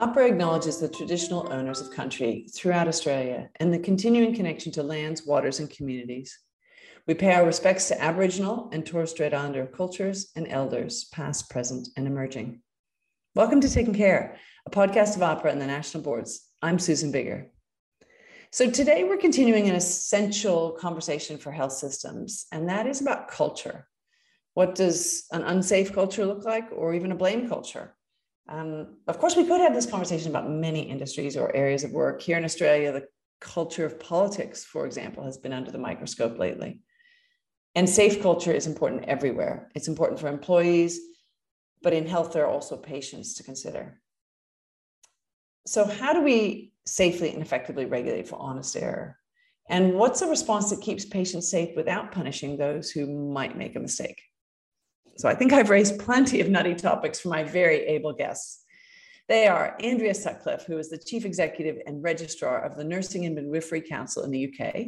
AHPRA acknowledges the traditional owners of country throughout Australia and the continuing connection to lands, waters, and communities. We pay our respects to Aboriginal and Torres Strait Islander cultures and elders, past, present, and emerging. Welcome to Taking Care, a podcast of Ahpra and the national boards. I'm Susan Biggar. So today we're continuing an essential conversation for health systems, and that is about culture. What does an unsafe culture look like, or even a blame culture? Um, of course, we could have this conversation about many industries or areas of work. Here in Australia, the culture of politics, for example, has been under the microscope lately. And safe culture is important everywhere. It's important for employees, but in health, there are also patients to consider. So, how do we safely and effectively regulate for honest error? And what's a response that keeps patients safe without punishing those who might make a mistake? So I think I've raised plenty of nutty topics for my very able guests. They are Andrea Sutcliffe, who is the Chief Executive and Registrar of the Nursing and Midwifery Council in the UK,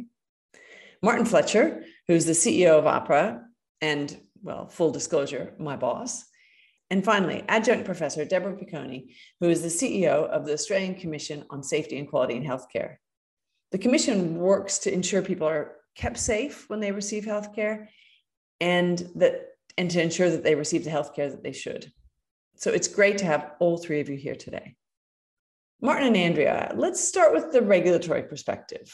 Martin Fletcher, who's the CEO of Ahpra and, well, full disclosure, my boss. And finally, Adjunct Professor Debora Picone, who is the CEO of the Australian Commission on Safety and Quality in Healthcare. The Commission works to ensure people are kept safe when they receive healthcare and that and to ensure that they receive the health care that they should. So it's great to have all three of you here today. Martin and Andrea, let's start with the regulatory perspective.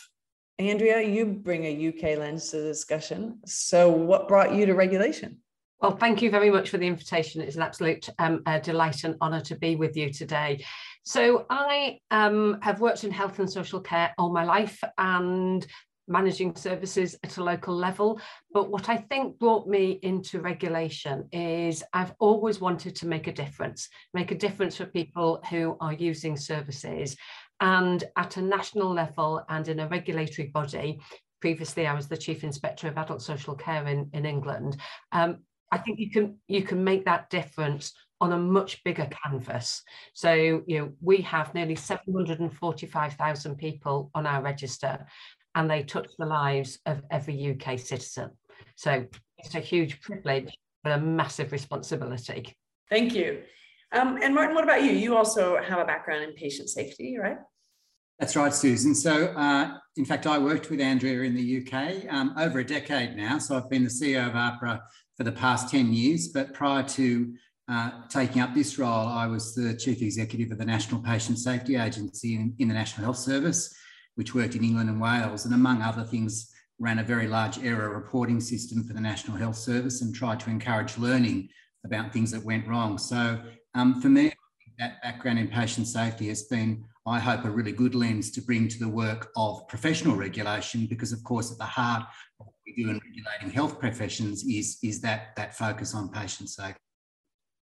Andrea, you bring a UK lens to the discussion. So, what brought you to regulation? Well, thank you very much for the invitation. It's an absolute um, delight and honour to be with you today. So, I um, have worked in health and social care all my life, and managing services at a local level. But what I think brought me into regulation is I've always wanted to make a difference, make a difference for people who are using services. And at a national level and in a regulatory body, previously I was the Chief Inspector of Adult Social Care in, in England, um, I think you can you can make that difference on a much bigger canvas. So, you know, we have nearly 745,000 people on our register, and they touch the lives of every UK citizen. So it's a huge privilege, but a massive responsibility. Thank you. Um, and Martin, what about you? You also have a background in patient safety, right? That's right, Susan. So, uh, in fact, I worked with Andrea in the UK um, over a decade now. So, I've been the CEO of Ahpra for the past 10 years. But prior to uh, taking up this role, I was the Chief Executive of the National Patient Safety Agency in, in the National Health Service which worked in England and Wales, and among other things, ran a very large error reporting system for the National Health Service and tried to encourage learning about things that went wrong. So um, for me, that background in patient safety has been, I hope, a really good lens to bring to the work of professional regulation, because of course, at the heart of what we do in regulating health professions is, is that, that focus on patient safety.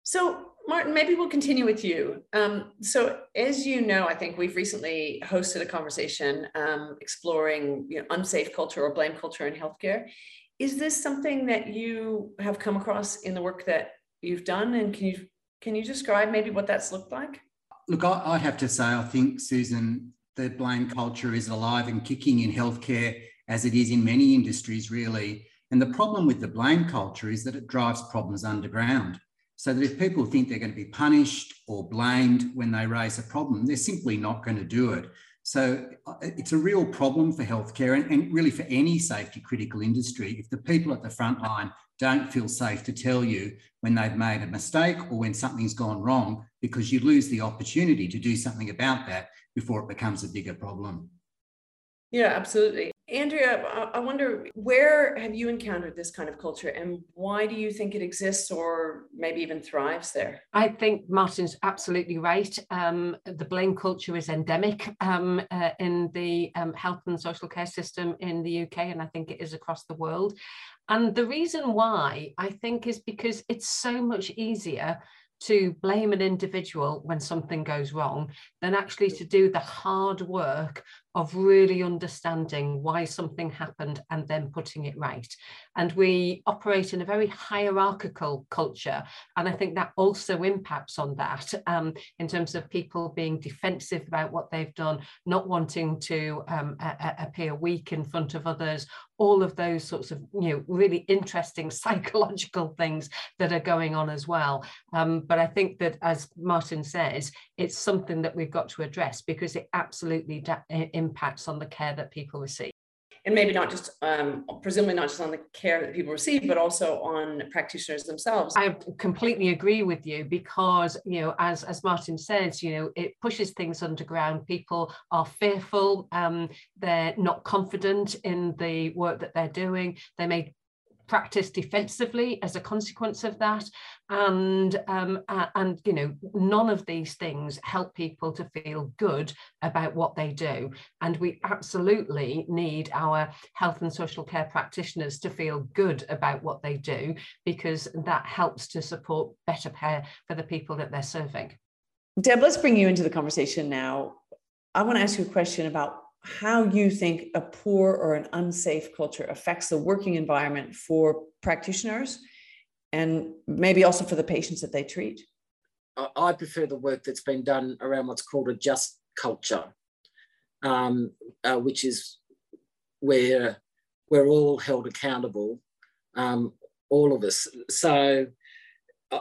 So Martin, maybe we'll continue with you. Um, so, as you know, I think we've recently hosted a conversation um, exploring you know, unsafe culture or blame culture in healthcare. Is this something that you have come across in the work that you've done, and can you can you describe maybe what that's looked like? Look, I, would have to say, I think Susan, the blame culture is alive and kicking in healthcare as it is in many industries, really. And the problem with the blame culture is that it drives problems underground. So that if people think they're going to be punished or blamed when they raise a problem, they're simply not going to do it. So uh, it's a real problem for healthcare and, and really for any safety critical industry. If the people at the front line don't feel safe to tell you when they've made a mistake or when something's gone wrong, because you lose the opportunity to do something about that before it becomes a bigger problem. Yeah, absolutely. Andrea, I wonder where have you encountered this kind of culture and why do you think it exists or maybe even thrives there? I think Martin's absolutely right. Um, the blame culture is endemic um, uh, in the um, health and social care system in the UK, and I think it is across the world. And the reason why I think is because it's so much easier to blame an individual when something goes wrong than actually to do the hard work of really understanding why something happened and then putting it right. And we operate in a very hierarchical culture. And I think that also impacts on that um, in terms of people being defensive about what they've done, not wanting to um, appear weak in front of others, all of those sorts of you know really interesting psychological things that are going on as well um, but i think that as martin says it's something that we've got to address because it absolutely impacts on the care that people receive. And maybe not just um, presumably not just on the care that people receive but also on practitioners themselves. I completely agree with you because you know as as martin says you know it pushes things underground. People are fearful um, they're not confident in the work that they're doing. They may practice defensively as a consequence of that. And um, and you know none of these things help people to feel good about what they do. And we absolutely need our health and social care practitioners to feel good about what they do because that helps to support better care for the people that they're serving. Deb let's bring you into the conversation now. I want to ask you a question about how you think a poor or an unsafe culture affects the working environment for practitioners and maybe also for the patients that they treat? I prefer the work that's been done around what's called a just culture, um, uh, which is where we're all held accountable, um, all of us. So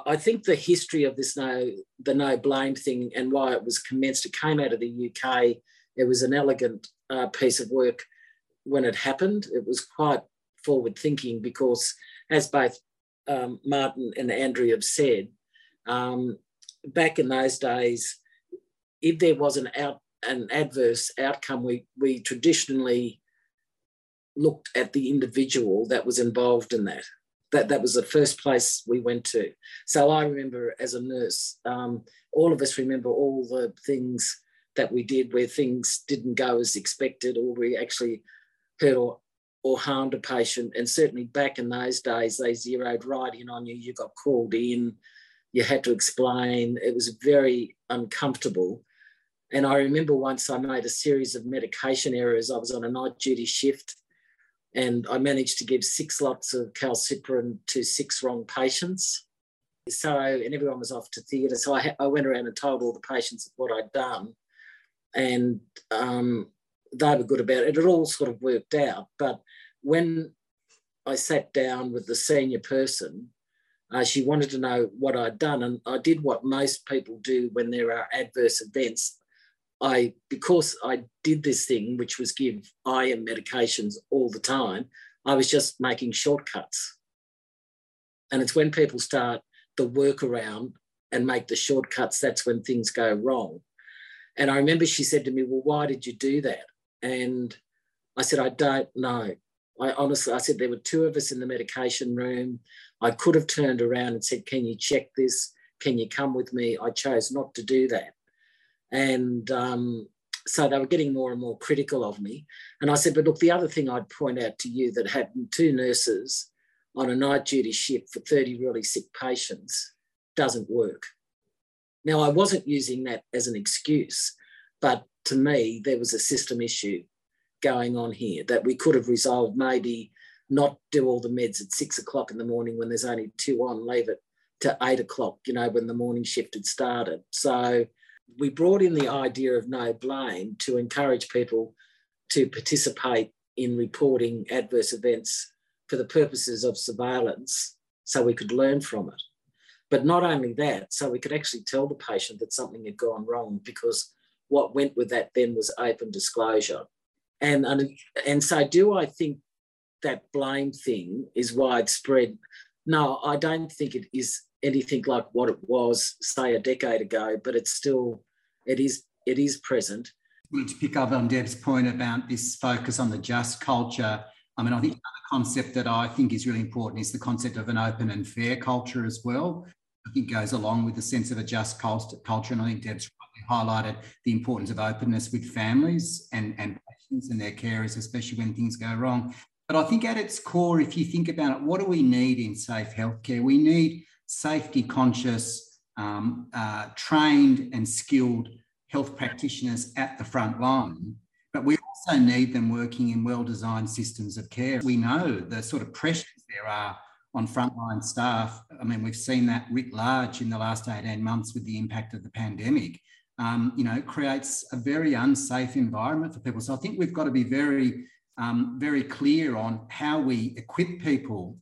I think the history of this no, the no blame thing and why it was commenced, it came out of the UK it was an elegant uh, piece of work when it happened. It was quite forward thinking because, as both um, Martin and Andrea have said, um, back in those days, if there was an out an adverse outcome, we we traditionally looked at the individual that was involved in that. That that was the first place we went to. So I remember as a nurse, um, all of us remember all the things that we did where things didn't go as expected or we actually hurt or, or harmed a patient. And certainly back in those days, they zeroed right in on you. You got called in, you had to explain. It was very uncomfortable. And I remember once I made a series of medication errors. I was on a night duty shift and I managed to give six lots of Calciparine to six wrong patients. So, and everyone was off to theatre. So I, I went around and told all the patients what I'd done and um, they were good about it. It all sort of worked out. But when I sat down with the senior person, uh, she wanted to know what I'd done, and I did what most people do when there are adverse events. I because I did this thing, which was give iron medications all the time. I was just making shortcuts, and it's when people start the workaround and make the shortcuts that's when things go wrong. And I remember she said to me, Well, why did you do that? And I said, I don't know. I honestly, I said, there were two of us in the medication room. I could have turned around and said, Can you check this? Can you come with me? I chose not to do that. And um, so they were getting more and more critical of me. And I said, But look, the other thing I'd point out to you that had two nurses on a night duty shift for 30 really sick patients doesn't work. Now, I wasn't using that as an excuse, but to me, there was a system issue going on here that we could have resolved maybe not do all the meds at six o'clock in the morning when there's only two on, leave it to eight o'clock, you know, when the morning shift had started. So we brought in the idea of no blame to encourage people to participate in reporting adverse events for the purposes of surveillance so we could learn from it. But not only that, so we could actually tell the patient that something had gone wrong because what went with that then was open disclosure. And, and, and so, do I think that blame thing is widespread? No, I don't think it is anything like what it was, say, a decade ago, but it's still, it is, it is present. To pick up on Deb's point about this focus on the just culture. I mean, I think concept that I think is really important is the concept of an open and fair culture as well. I think goes along with the sense of a just culture. And I think Deb's highlighted the importance of openness with families and, and patients and their carers, especially when things go wrong. But I think at its core, if you think about it, what do we need in safe healthcare? We need safety conscious, um, uh, trained and skilled health practitioners at the front line but we also need them working in well designed systems of care. We know the sort of pressures there are on frontline staff. I mean, we've seen that writ large in the last 18 months with the impact of the pandemic. Um, you know, creates a very unsafe environment for people. So I think we've got to be very, um, very clear on how we equip people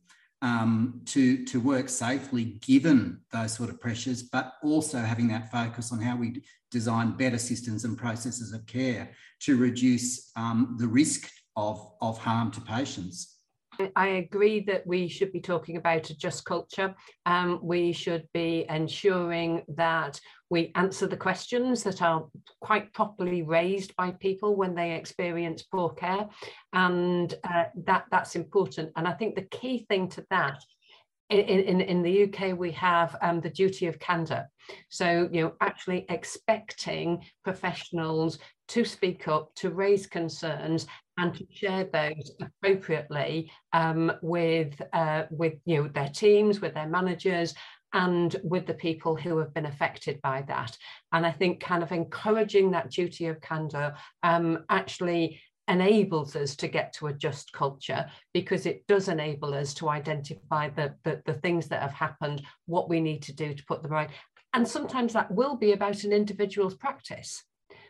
um, to, to work safely given those sort of pressures, but also having that focus on how we design better systems and processes of care to reduce um, the risk of, of harm to patients. I agree that we should be talking about a just culture. Um, we should be ensuring that we answer the questions that are quite properly raised by people when they experience poor care. And uh, that, that's important. And I think the key thing to that in, in, in the UK, we have um, the duty of candour. So, you know, actually expecting professionals to speak up, to raise concerns, and to share those appropriately um, with uh, with you know their teams, with their managers, and with the people who have been affected by that. And I think kind of encouraging that duty of candour um, actually enables us to get to a just culture because it does enable us to identify the, the, the things that have happened, what we need to do to put them right. And sometimes that will be about an individual's practice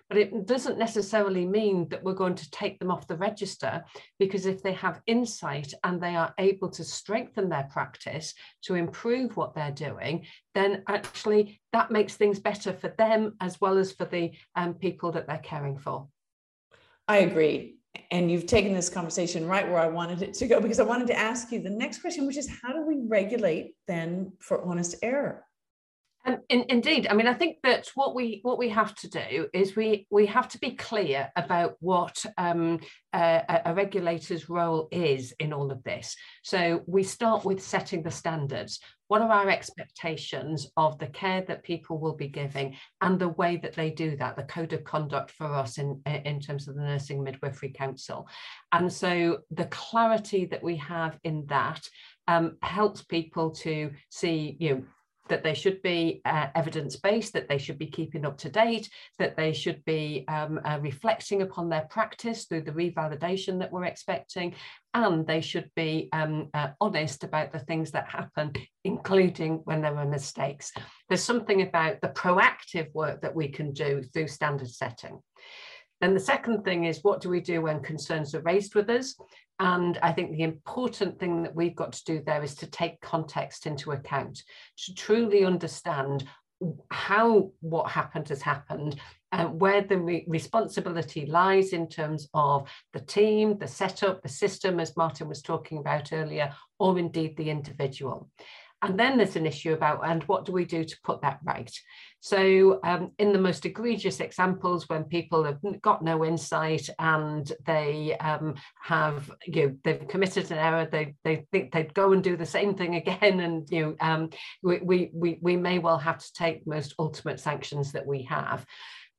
but it doesn't necessarily mean that we're going to take them off the register because if they have insight and they are able to strengthen their practice to improve what they're doing, then actually that makes things better for them as well as for the um, people that they're caring for. I agree. And you've taken this conversation right where I wanted it to go because I wanted to ask you the next question, which is how do we regulate then for honest error? In, indeed, I mean, I think that what we what we have to do is we we have to be clear about what um, a, a, regulator's role is in all of this. So we start with setting the standards. What are our expectations of the care that people will be giving and the way that they do that, the code of conduct for us in, in terms of the Nursing Midwifery Council. And so the clarity that we have in that um, helps people to see, you know, that they should be uh, evidence-based, that they should be keeping up to date, that they should be um, uh, reflecting upon their practice through the revalidation that we're expecting, and they should be um, uh, honest about the things that happen, including when there are mistakes. There's something about the proactive work that we can do through standard setting. Then the second thing is what do we do when concerns are raised with us? And I think the important thing that we've got to do there is to take context into account, to truly understand how what happened has happened and where the re responsibility lies in terms of the team, the setup, the system, as Martin was talking about earlier, or indeed the individual. And then there's an issue about, and what do we do to put that right? So um, in the most egregious examples, when people have got no insight and they um, have, you know, they've committed an error, they, they think they'd go and do the same thing again. And, you know, um, we, we, we may well have to take most ultimate sanctions that we have.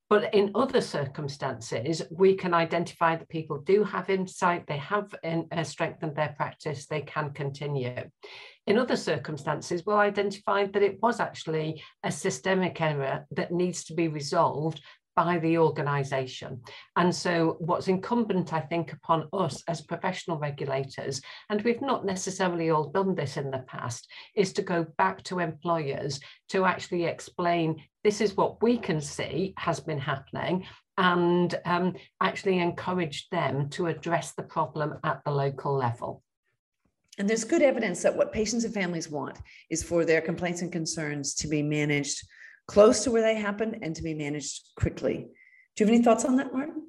But in other circumstances, we can identify that people do have insight, they have in, uh, strengthened their practice, they can continue. In other circumstances, we'll identify that it was actually a systemic error that needs to be resolved by the organisation. And so, what's incumbent, I think, upon us as professional regulators, and we've not necessarily all done this in the past, is to go back to employers to actually explain this is what we can see has been happening. And um, actually encourage them to address the problem at the local level. And there's good evidence that what patients and families want is for their complaints and concerns to be managed close to where they happen and to be managed quickly. Do you have any thoughts on that, Martin?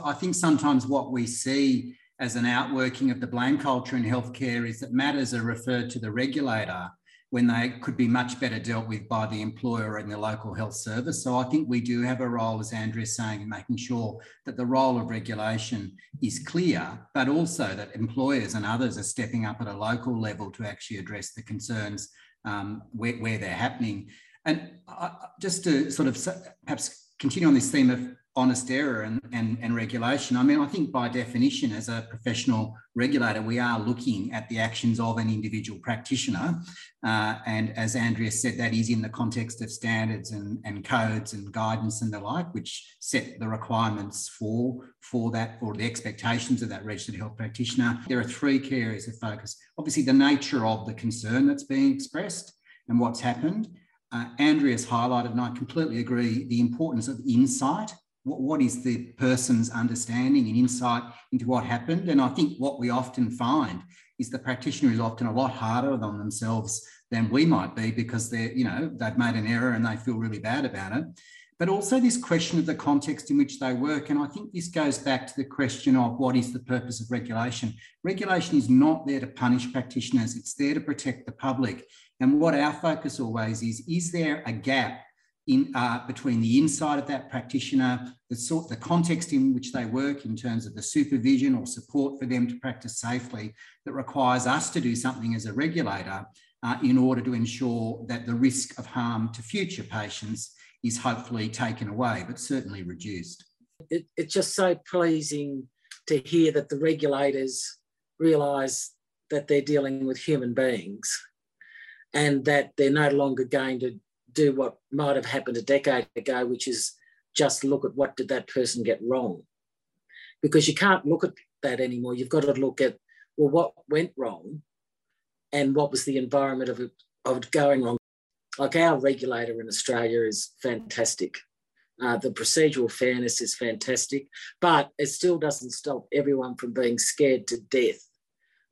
I think sometimes what we see as an outworking of the blame culture in healthcare is that matters are referred to the regulator when they could be much better dealt with by the employer and the local health service. So I think we do have a role, as Andrea is saying, in making sure that the role of regulation is clear, but also that employers and others are stepping up at a local level to actually address the concerns um, where, where, they're happening. And just to sort of perhaps continue on this theme of honest error and, and, and regulation. I mean, I think by definition, as a professional regulator, we are looking at the actions of an individual practitioner. Uh, and as Andrea said, that is in the context of standards and, and codes and guidance and the like, which set the requirements for, for that or the expectations of that registered health practitioner. There are three key areas of focus. Obviously, the nature of the concern that's being expressed and what's happened. Uh, Andrea's highlighted, and I completely agree, the importance of insight what, what is the person's understanding and insight into what happened. And I think what we often find is the practitioner is often a lot harder on themselves than we might be because they're, you know, they've made an error and they feel really bad about it. But also this question of the context in which they work. And I think this goes back to the question of what is the purpose of regulation? Regulation is not there to punish practitioners, it's there to protect the public. And what our focus always is, is there a gap in, uh, between the inside of that practitioner, the sort, the context in which they work in terms of the supervision or support for them to practice safely that requires us to do something as a regulator uh, in order to ensure that the risk of harm to future patients is hopefully taken away, but certainly reduced. It, it's just so pleasing to hear that the regulators realise that they're dealing with human beings and that they're no longer going to do what might have happened a decade ago, which is just look at what did that person get wrong. Because you can't look at that anymore. You've got to look at, well, what went wrong and what was the environment of it, of it going wrong. Like our regulator in Australia is fantastic. Uh, the procedural fairness is fantastic, but it still doesn't stop everyone from being scared to death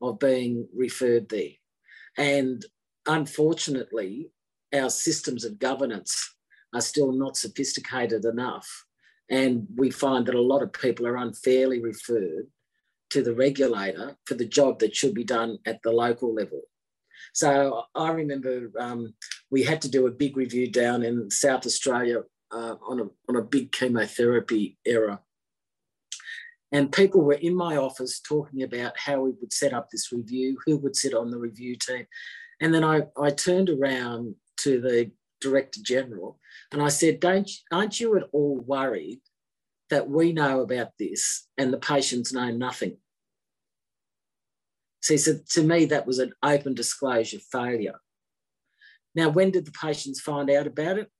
of being referred there. And unfortunately, our systems of governance are still not sophisticated enough. And we find that a lot of people are unfairly referred to the regulator for the job that should be done at the local level. So I remember um, we had to do a big review down in South Australia uh, on, a, on a big chemotherapy era. And people were in my office talking about how we would set up this review, who would sit on the review team. And then I, I turned around to the Director General and I said, Don't, Aren't you at all worried that we know about this and the patients know nothing? So to me, that was an open disclosure failure. Now, when did the patients find out about it?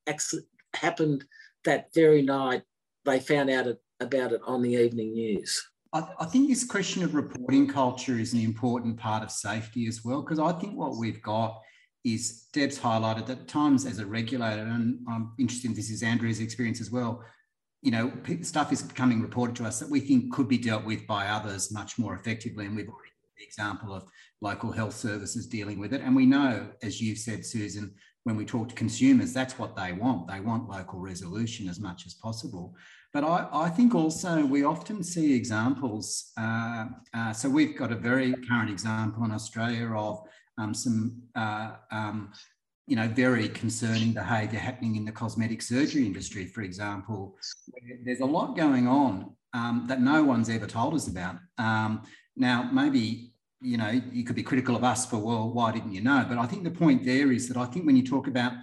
Happened that very night. They found out about it on the evening news. I, I think this question of reporting culture is an important part of safety as well, because I think what we've got is Deb's highlighted that at times as a regulator, and I'm interested in this is Andrea's experience as well, you know, stuff is becoming reported to us that we think could be dealt with by others much more effectively. And we've already the example of local health services dealing with it. And we know, as you've said, Susan, when we talk to consumers, that's what they want. They want local resolution as much as possible. But I, I think also we often see examples. Uh, uh, so we've got a very current example in Australia of um, some uh, um, you know, very concerning behaviour happening in the cosmetic surgery industry, for example. There's a lot going on um, that no one's ever told us about. Um, now, maybe you know you could be critical of us for well, why didn't you know? But I think the point there is that I think when you talk about,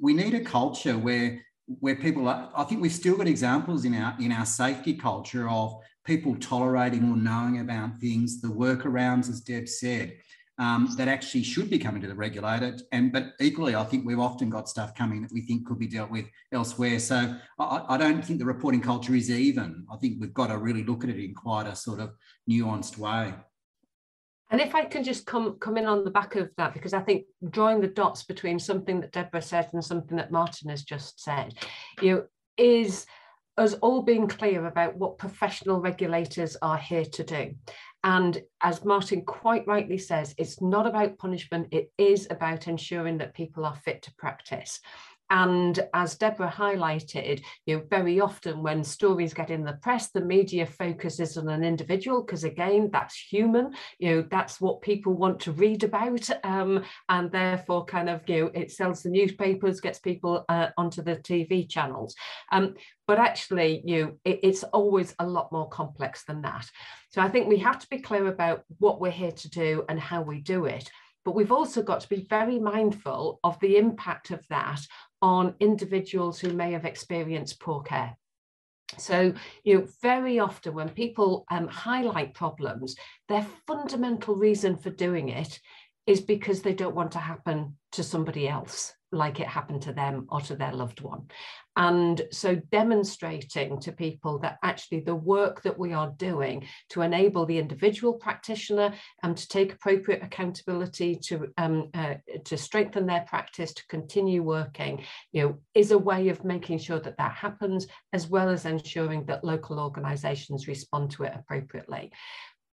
we need a culture where where people are. I think we've still got examples in our in our safety culture of people tolerating or knowing about things, the workarounds, as Deb said um, that actually should be coming to the regulator. And but equally, I think we've often got stuff coming that we think could be dealt with elsewhere. So I, I, don't think the reporting culture is even. I think we've got to really look at it in quite a sort of nuanced way. And if I can just come come in on the back of that, because I think drawing the dots between something that Deborah said and something that Martin has just said, you know, is us all being clear about what professional regulators are here to do. And as Martin quite rightly says, it's not about punishment, it is about ensuring that people are fit to practice. And as Deborah highlighted, you know, very often when stories get in the press, the media focuses on an individual because again, that's human. You know, that's what people want to read about, um, and therefore, kind of, you know, it sells the newspapers, gets people uh, onto the TV channels. Um, but actually, you know, it, it's always a lot more complex than that. So I think we have to be clear about what we're here to do and how we do it. But we've also got to be very mindful of the impact of that on individuals who may have experienced poor care. So, you know, very often when people um, highlight problems, their fundamental reason for doing it is because they don't want to happen to somebody else like it happened to them or to their loved one. And so demonstrating to people that actually the work that we are doing to enable the individual practitioner and to take appropriate accountability to, um, uh, to strengthen their practice, to continue working, you know, is a way of making sure that that happens, as well as ensuring that local organisations respond to it appropriately.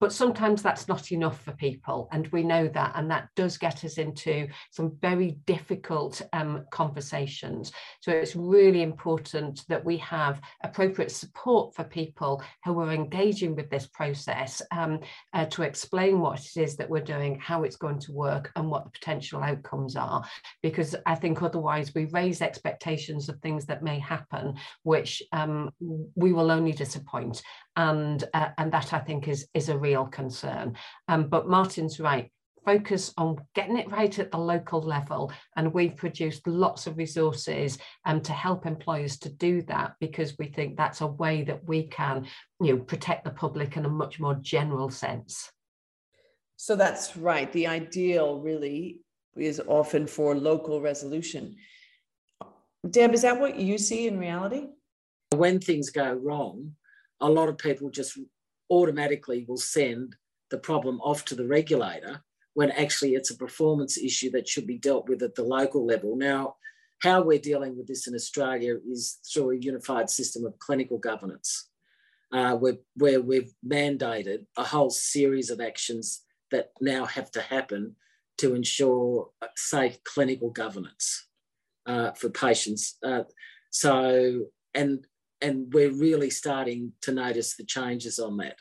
But sometimes that's not enough for people, and we know that, and that does get us into some very difficult um, conversations. So it's really important that we have appropriate support for people who are engaging with this process um, uh, to explain what it is that we're doing, how it's going to work, and what the potential outcomes are. Because I think otherwise we raise expectations of things that may happen, which um, we will only disappoint and uh, and that I think is is a real concern. Um, but Martin's right. Focus on getting it right at the local level, and we've produced lots of resources um, to help employers to do that because we think that's a way that we can, you know, protect the public in a much more general sense. So that's right. The ideal really is often for local resolution. Deb, is that what you see in reality? When things go wrong, a lot of people just automatically will send the problem off to the regulator when actually it's a performance issue that should be dealt with at the local level. Now, how we're dealing with this in Australia is through a unified system of clinical governance, uh, where, where we've mandated a whole series of actions that now have to happen to ensure safe clinical governance uh, for patients. Uh, so, and and we're really starting to notice the changes on that.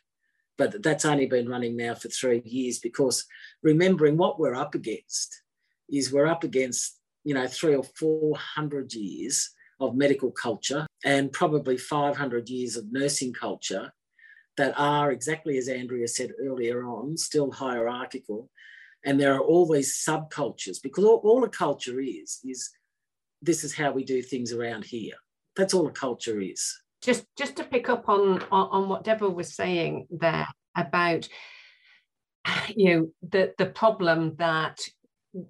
But that's only been running now for three years because remembering what we're up against is we're up against, you know, three or 400 years of medical culture and probably 500 years of nursing culture that are exactly as Andrea said earlier on, still hierarchical. And there are all these subcultures because all, all a culture is, is this is how we do things around here. That's all culture is. Just just to pick up on, on, on what Deborah was saying there about you know the the problem that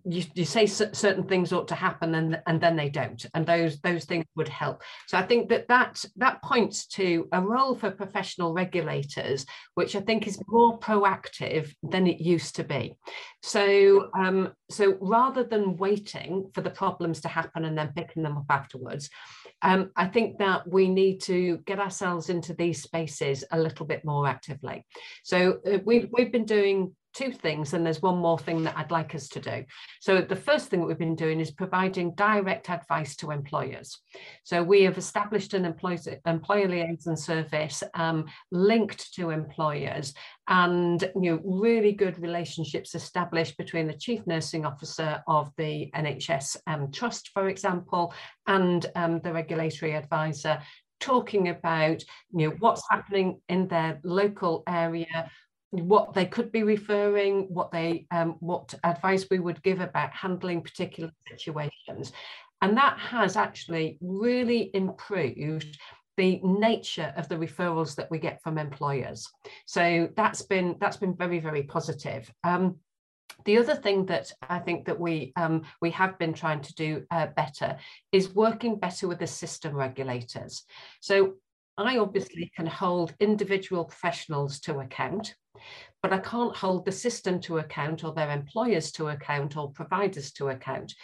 you, you say certain things ought to happen and, and then they don't and those those things would help so i think that that that points to a role for professional regulators which i think is more proactive than it used to be so um, so rather than waiting for the problems to happen and then picking them up afterwards um, i think that we need to get ourselves into these spaces a little bit more actively. So uh, we've, we've been doing two things, and there's one more thing that I'd like us to do. So the first thing that we've been doing is providing direct advice to employers. So we have established an employer, employer liaison service um, linked to employers and you know really good relationships established between the chief nursing officer of the NHS um, trust, for example, and um, the regulatory advisor talking about you know what's happening in their local area what they could be referring, what they um, what advice we would give about handling particular situations. And that has actually really improved the nature of the referrals that we get from employers. So that's been that's been very, very positive. Um, the other thing that I think that we um, we have been trying to do uh, better is working better with the system regulators. So I obviously can hold individual professionals to account, but I can't hold the system to account or their employers to account or providers to account.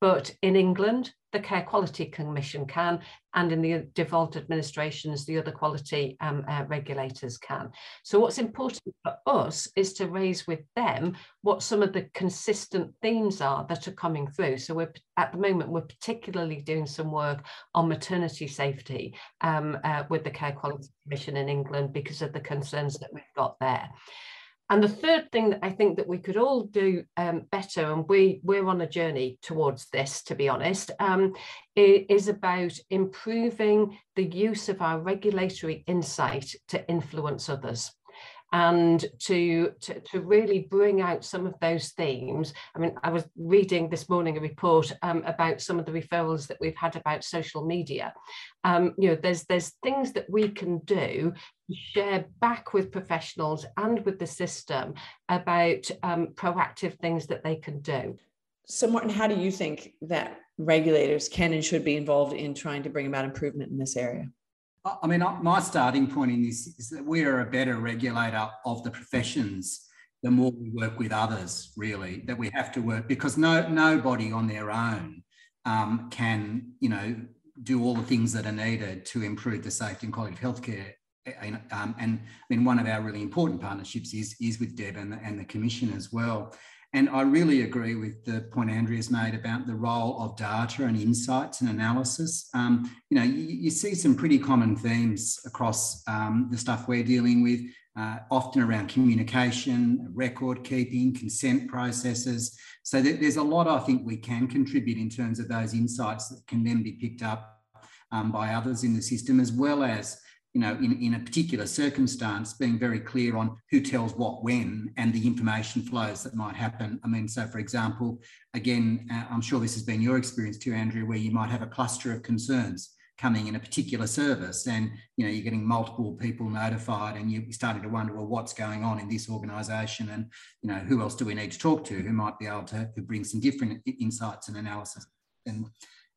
But in England, the Care Quality Commission can, and in the devolved administrations, the other quality um, uh, regulators can. So what's important for us is to raise with them what some of the consistent themes are that are coming through. So we're at the moment, we're particularly doing some work on maternity safety um, uh, with the Care Quality Commission in England because of the concerns that we've got there. And the third thing that I think that we could all do um, better, and we, we're on a journey towards this, to be honest, um, is about improving the use of our regulatory insight to influence others. And to, to, to really bring out some of those themes. I mean, I was reading this morning a report um, about some of the referrals that we've had about social media. Um, you know, there's, there's things that we can do share back with professionals and with the system about um, proactive things that they can do. So, Martin, how do you think that regulators can and should be involved in trying to bring about improvement in this area? I mean, my starting point in this is that we are a better regulator of the professions the more we work with others, really, that we have to work because no nobody on their own um, can, you know, do all the things that are needed to improve the safety and quality of healthcare. Um, and I mean, one of our really important partnerships is, is with Deb and the, and the Commission as well. And I really agree with the point Andrea's made about the role of data and insights and analysis. Um, you know, you, you, see some pretty common themes across um, the stuff we're dealing with, uh, often around communication, record keeping, consent processes. So there's a lot I think we can contribute in terms of those insights that can then be picked up um, by others in the system, as well as you know, in, in a particular circumstance, being very clear on who tells what when and the information flows that might happen. I mean, so for example, again, uh, I'm sure this has been your experience too, Andrea, where you might have a cluster of concerns coming in a particular service and you know you're getting multiple people notified and you're starting to wonder well what's going on in this organization and you know who else do we need to talk to who might be able to, to bring some different insights and analysis and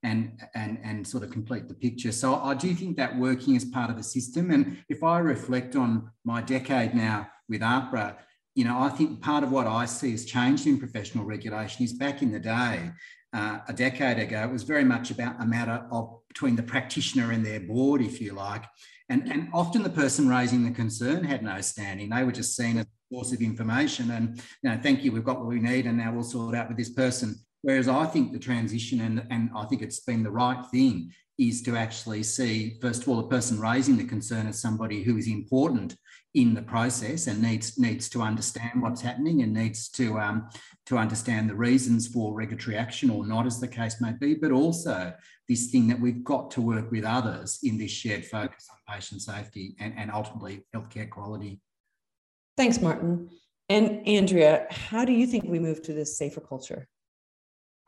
and, and, and sort of complete the picture. So I do think that working as part of the system. And if I reflect on my decade now with AHPRA, you know, I think part of what I see has changed in professional regulation is back in the day, uh, a decade ago, it was very much about a matter of between the practitioner and their board, if you like. And, and often the person raising the concern had no standing. They were just seen as a source of information and, you know, thank you, we've got what we need and now we'll sort out with this person. Whereas I think the transition, and, and I think it's been the right thing, is to actually see, first of all, the person raising the concern as somebody who is important in the process and needs needs to understand what's happening and needs to um, to understand the reasons for regulatory action or not, as the case may be, but also this thing that we've got to work with others in this shared focus on patient safety and, and ultimately healthcare quality. Thanks, Martin. And Andrea, how do you think we move to this safer culture?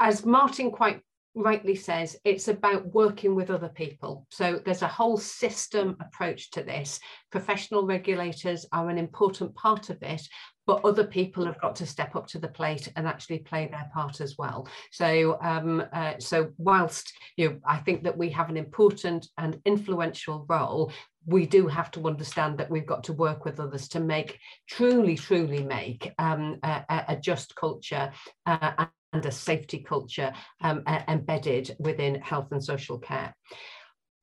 As Martin quite rightly says, it's about working with other people. So there's a whole system approach to this. Professional regulators are an important part of it, but other people have got to step up to the plate and actually play their part as well. So, um, uh, so whilst you know, I think that we have an important and influential role, we do have to understand that we've got to work with others to make truly, truly make um, a, a, just culture uh, and a safety culture um, embedded within health and social care.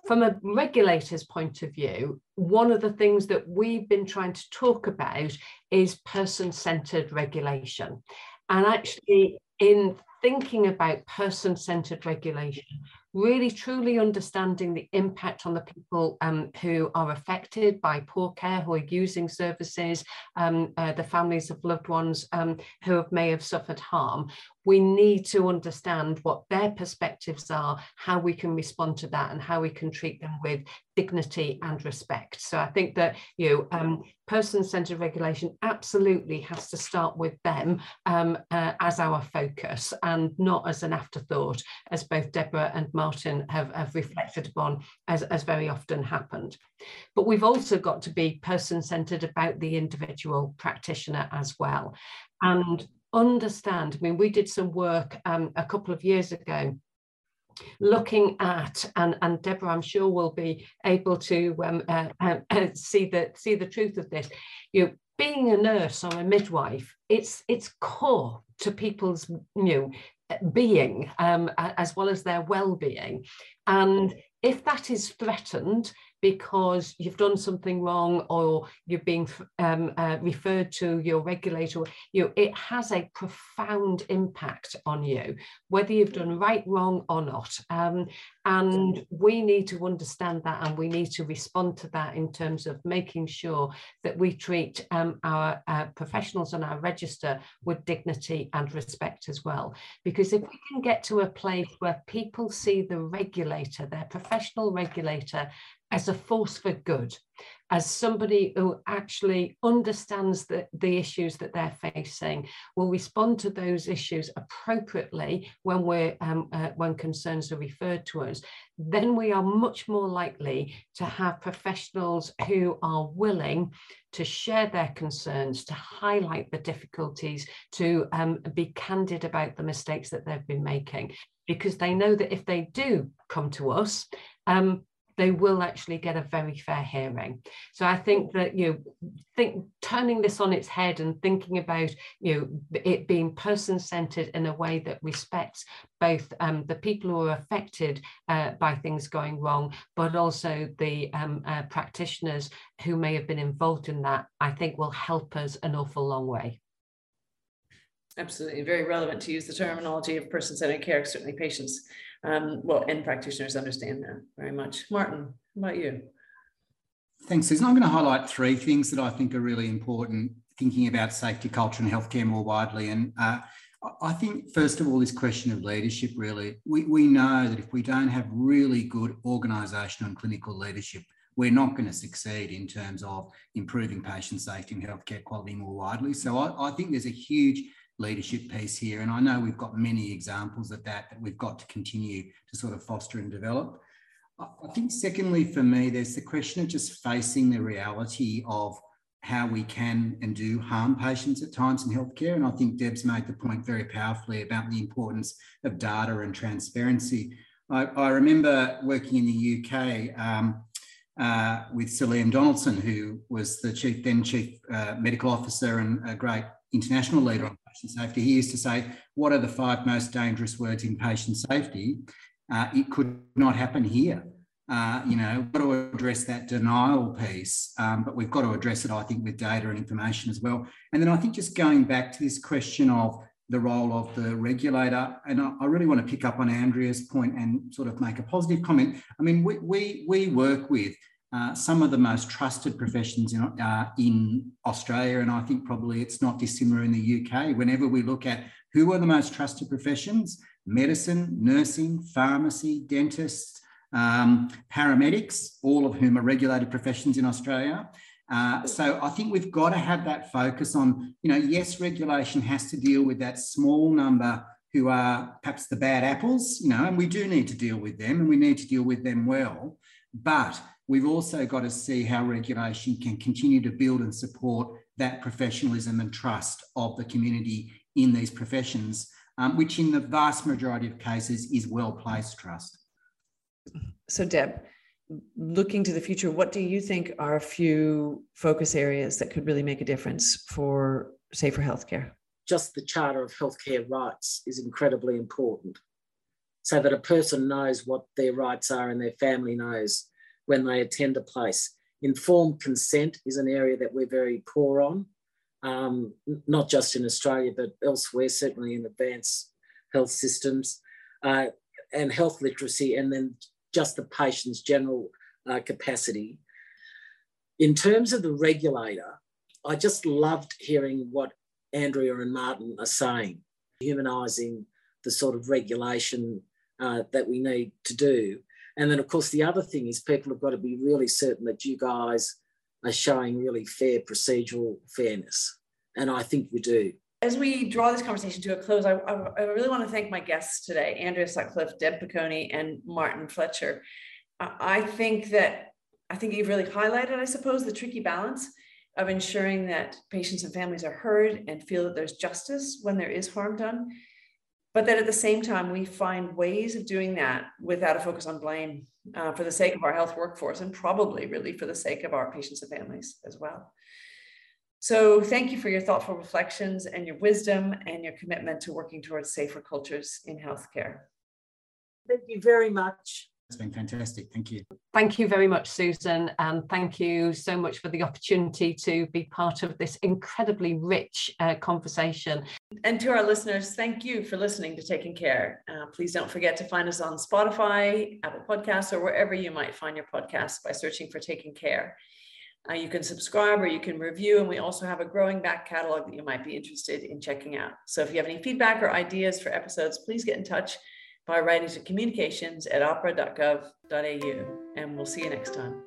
From a regulator's point of view, one of the things that we've been trying to talk about is person-centered regulation. And actually, in thinking about person-centered regulation, really truly understanding the impact on the people um, who are affected by poor care, who are using services, um, uh, the families of loved ones um, who have, may have suffered harm. We need to understand what their perspectives are, how we can respond to that, and how we can treat them with dignity and respect. So I think that you know, um, person-centered regulation absolutely has to start with them um, uh, as our focus and not as an afterthought, as both Deborah and Martin have, have reflected upon as, as very often happened. But we've also got to be person-centered about the individual practitioner as well. And understand, I mean, we did some work um, a couple of years ago looking at and and Deborah I'm sure will be able to um, uh, uh, uh, see the see the truth of this. You know, being a nurse or a midwife it's it's core to people's you know being um, as well as their well-being. And if that is threatened because you've done something wrong or you're being um, uh, referred to your regulator, you know, it has a profound impact on you, whether you've done right, wrong or not. Um, and we need to understand that and we need to respond to that in terms of making sure that we treat um, our uh, professionals on our register with dignity and respect as well. Because if we can get to a place where people see the regulator, their professional regulator, as a force for good as somebody who actually understands the, the issues that they're facing, will respond to those issues appropriately when we're um, uh, when concerns are referred to us, then we are much more likely to have professionals who are willing to share their concerns, to highlight the difficulties, to um, be candid about the mistakes that they've been making, because they know that if they do come to us, um, they will actually get a very fair hearing. So I think that you know, think turning this on its head and thinking about you know it being person centered in a way that respects both um, the people who are affected uh, by things going wrong, but also the um, uh, practitioners who may have been involved in that, I think will help us an awful long way. Absolutely, very relevant to use the terminology of person-centered care. Certainly, patients, um, well, and practitioners understand that very much. Martin, how about you? Thanks, Susan. I'm going to highlight three things that I think are really important thinking about safety culture and healthcare more widely. And uh, I think, first of all, this question of leadership really, we, we know that if we don't have really good organisational and clinical leadership, we're not going to succeed in terms of improving patient safety and healthcare quality more widely. So I, I think there's a huge leadership piece here. And I know we've got many examples of that that we've got to continue to sort of foster and develop. I think, secondly, for me, there's the question of just facing the reality of how we can and do harm patients at times in healthcare. And I think Deb's made the point very powerfully about the importance of data and transparency. I, I remember working in the UK um, uh, with Sir Donaldson, who was the chief then chief uh, medical officer and a great international leader on patient safety, he used to say, What are the five most dangerous words in patient safety? Uh, it could not happen here. Uh, you know, we've got to address that denial piece, um, but we've got to address it, I think, with data and information as well. And then I think just going back to this question of the role of the regulator, and I, I really want to pick up on Andrea's point and sort of make a positive comment. I mean, we, we, we work with uh, some of the most trusted professions in, uh, in Australia, and I think probably it's not dissimilar in the UK. Whenever we look at who are the most trusted professions, medicine, nursing, pharmacy, dentists, um, paramedics, all of whom are regulated professions in Australia. Uh, so I think we've got to have that focus on, you know, yes, regulation has to deal with that small number who are perhaps the bad apples, you know, and we do need to deal with them and we need to deal with them well. But we've also got to see how regulation can continue to build and support that professionalism and trust of the community in these professions, um, which in the vast majority of cases is well placed trust. So, Deb, looking to the future, what do you think are a few focus areas that could really make a difference for safer healthcare? Just the Charter of Healthcare Rights is incredibly important so that a person knows what their rights are and their family knows when they attend a place. Informed consent is an area that we're very poor on, um, not just in Australia, but elsewhere, certainly in advanced health systems, uh, and health literacy, and then just the patient's general uh, capacity. In terms of the regulator, I just loved hearing what Andrea and Martin are saying, humanising the sort of regulation uh, that we need to do. And then, of course, the other thing is people have got to be really certain that you guys are showing really fair procedural fairness. And I think we do. As we draw this conversation to a close, I, I, I really want to thank my guests today, Andrea Sutcliffe, Deb Picone, and Martin Fletcher. I think that I think you've really highlighted, I suppose, the tricky balance of ensuring that patients and families are heard and feel that there's justice when there is harm done, but that at the same time we find ways of doing that without a focus on blame uh, for the sake of our health workforce and probably really for the sake of our patients and families as well. So thank you for your thoughtful reflections and your wisdom and your commitment to working towards safer cultures in healthcare. Thank you very much it's been fantastic. Thank you. Thank you very much, Susan. And thank you so much for the opportunity to be part of this incredibly rich uh, conversation. And to our listeners, thank you for listening to Taking Care. Uh, please don't forget to find us on Spotify, Apple Podcasts, or wherever you might find your podcasts by searching for Taking Care. Uh, you can subscribe or you can review, and we also have a growing back catalog that you might be interested in checking out. So if you have any feedback or ideas for episodes, please get in touch by writing to communications at ahpra.gov.au. And we'll see you next time.